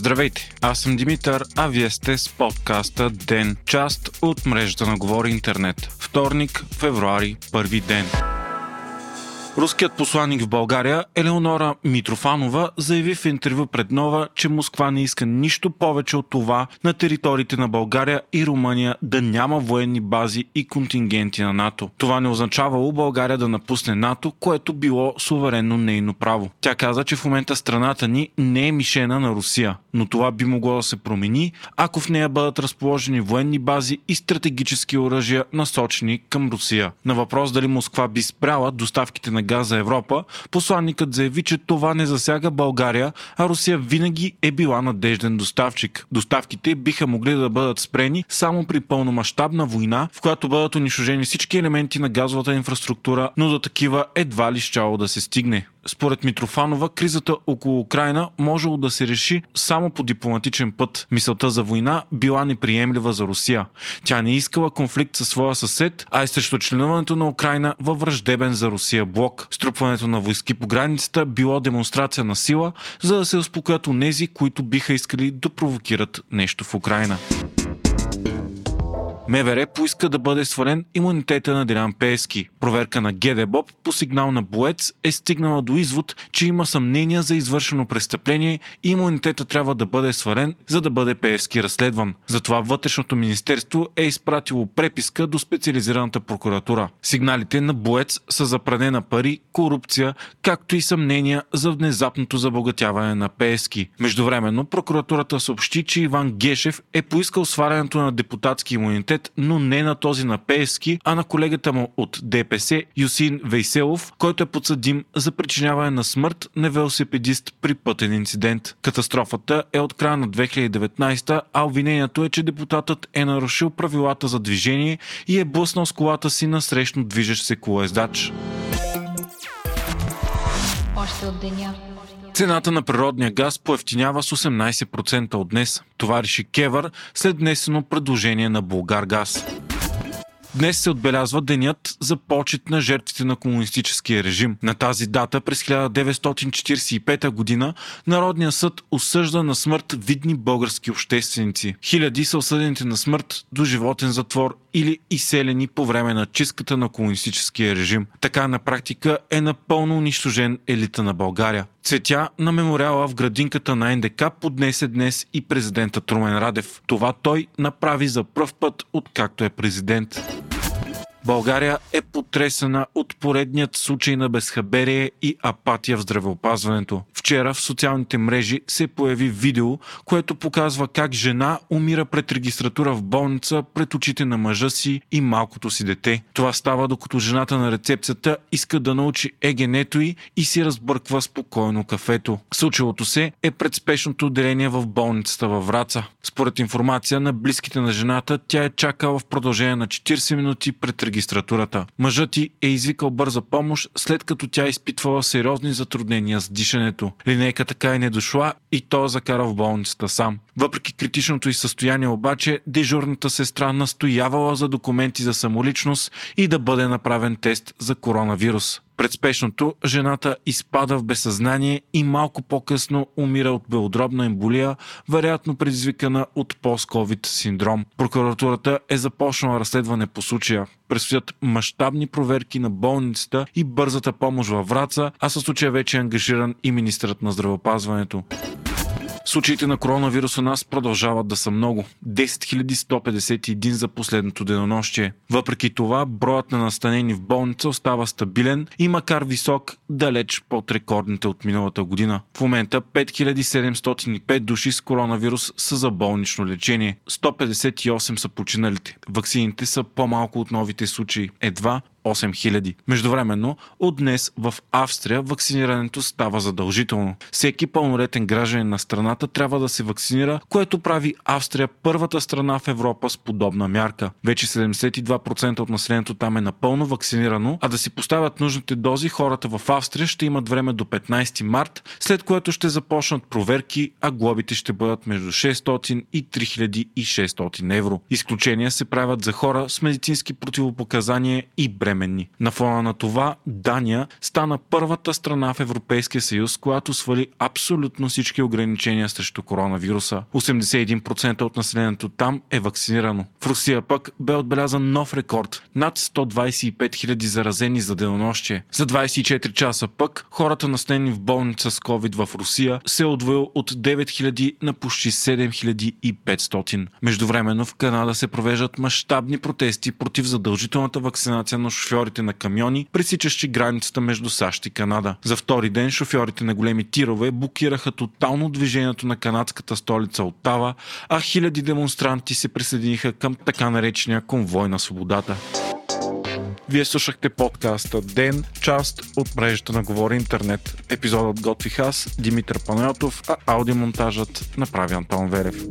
Здравейте, аз съм Димитър, а вие сте с подкаста Ден, част от мрежата на Говори Интернет. Вторник, февруари, първи ден. Руският посланник в България Елеонора Митрофанова заяви в интервю пред Нова, че Москва не иска нищо повече от това на териториите на България и Румъния да няма военни бази и контингенти на НАТО. Това не означавало България да напусне НАТО, което било суверенно нейно право. Тя каза, че в момента страната ни не е мишена на Русия, но това би могло да се промени, ако в нея бъдат разположени военни бази и стратегически оръжия насочени към Русия. На въпрос дали Москва би спряла доставките на газ за Европа, посланникът заяви, че това не засяга България, а Русия винаги е била надежден доставчик. Доставките биха могли да бъдат спрени само при пълномащабна война, в която бъдат унищожени всички елементи на газовата инфраструктура, но до такива едва ли щяло да се стигне. Според Митрофанова, кризата около Украина можело да се реши само по дипломатичен път. Мисълта за война била неприемлива за Русия. Тя не искала конфликт със своя съсед, а и срещу членуването на Украина във враждебен за Русия блок. Струпването на войски по границата било демонстрация на сила, за да се успокоят онези, които биха искали да провокират нещо в Украина. МВР поиска да бъде свален имунитета на Делян Пески. Проверка на ГДБОП по сигнал на Боец е стигнала до извод, че има съмнения за извършено престъпление и имунитета трябва да бъде свален, за да бъде Пески разследван. Затова Вътрешното министерство е изпратило преписка до специализираната прокуратура. Сигналите на Боец са за пари, корупция, както и съмнения за внезапното забогатяване на Пески. Междувременно прокуратурата съобщи, че Иван Гешев е поискал свалянето на депутатски имунитет приоритет, но не на този на Пески, а на колегата му от ДПС Юсин Вейселов, който е подсъдим за причиняване на смърт на велосипедист при пътен инцидент. Катастрофата е от края на 2019, а обвинението е, че депутатът е нарушил правилата за движение и е блъснал с колата си на срещно движещ се колоездач. Още от деня. Цената на природния газ поевтинява с 18% от днес. Това реши Кевър след днесено предложение на Булгар Газ. Днес се отбелязва денят за почет на жертвите на комунистическия режим. На тази дата през 1945 година Народният съд осъжда на смърт видни български общественици. Хиляди са осъдените на смърт до животен затвор или изселени по време на чистката на комунистическия режим. Така на практика е напълно унищожен елита на България. Цветя на мемориала в градинката на НДК поднесе днес и президента Трумен Радев. Това той направи за пръв път, откакто е президент. България е потресена от поредният случай на безхаберие и апатия в здравеопазването. Вчера в социалните мрежи се появи видео, което показва как жена умира пред регистратура в болница пред очите на мъжа си и малкото си дете. Това става докато жената на рецепцията иска да научи егенето й и си разбърква спокойно кафето. Случилото се е пред спешното отделение в болницата във Враца. Според информация на близките на жената, тя е чакала в продължение на 40 минути пред регистратурата. Мъжът ти е извикал бърза помощ, след като тя изпитвала сериозни затруднения с дишането. Линейка така и не дошла и той закара в болницата сам. Въпреки критичното й състояние обаче, дежурната сестра настоявала за документи за самоличност и да бъде направен тест за коронавирус. Пред спешното жената изпада в безсъзнание и малко по-късно умира от белодробна емболия, вероятно предизвикана от пост-ковид синдром. Прокуратурата е започнала разследване по случая. Предстоят мащабни проверки на болницата и бързата помощ във Враца, а със случая вече е ангажиран и министрът на здравеопазването. Случаите на коронавирус у нас продължават да са много. 10 151 за последното денонощие. Въпреки това, броят на настанени в болница остава стабилен и макар висок, далеч под рекордните от миналата година. В момента 5705 души с коронавирус са за болнично лечение. 158 са починалите. Ваксините са по-малко от новите случаи. Едва 8000. Междувременно, от днес в Австрия вакцинирането става задължително. Всеки пълнолетен гражданин на страната трябва да се вакцинира, което прави Австрия първата страна в Европа с подобна мярка. Вече 72% от населението там е напълно вакцинирано, а да си поставят нужните дози, хората в Австрия ще имат време до 15 март, след което ще започнат проверки, а глобите ще бъдат между 600 и 3600 евро. Изключения се правят за хора с медицински противопоказания и бременни бременни. На фона на това Дания стана първата страна в Европейския съюз, която свали абсолютно всички ограничения срещу коронавируса. 81% от населението там е вакцинирано. В Русия пък бе отбелязан нов рекорд – над 125 000 заразени за денонощие. За 24 часа пък хората настанени в болница с COVID в Русия се е отвоил от 9000 на почти 7500. Междувременно в Канада се провеждат мащабни протести против задължителната вакцинация на шофьорите на камиони, пресичащи границата между САЩ и Канада. За втори ден шофьорите на големи тирове блокираха тотално движението на канадската столица Оттава, а хиляди демонстранти се присъединиха към така наречения конвой на свободата. Вие слушахте подкаста Ден, част от мрежата на Говори Интернет. Епизодът готвих аз, Димитър Панайотов, а аудиомонтажът направи Антон Верев.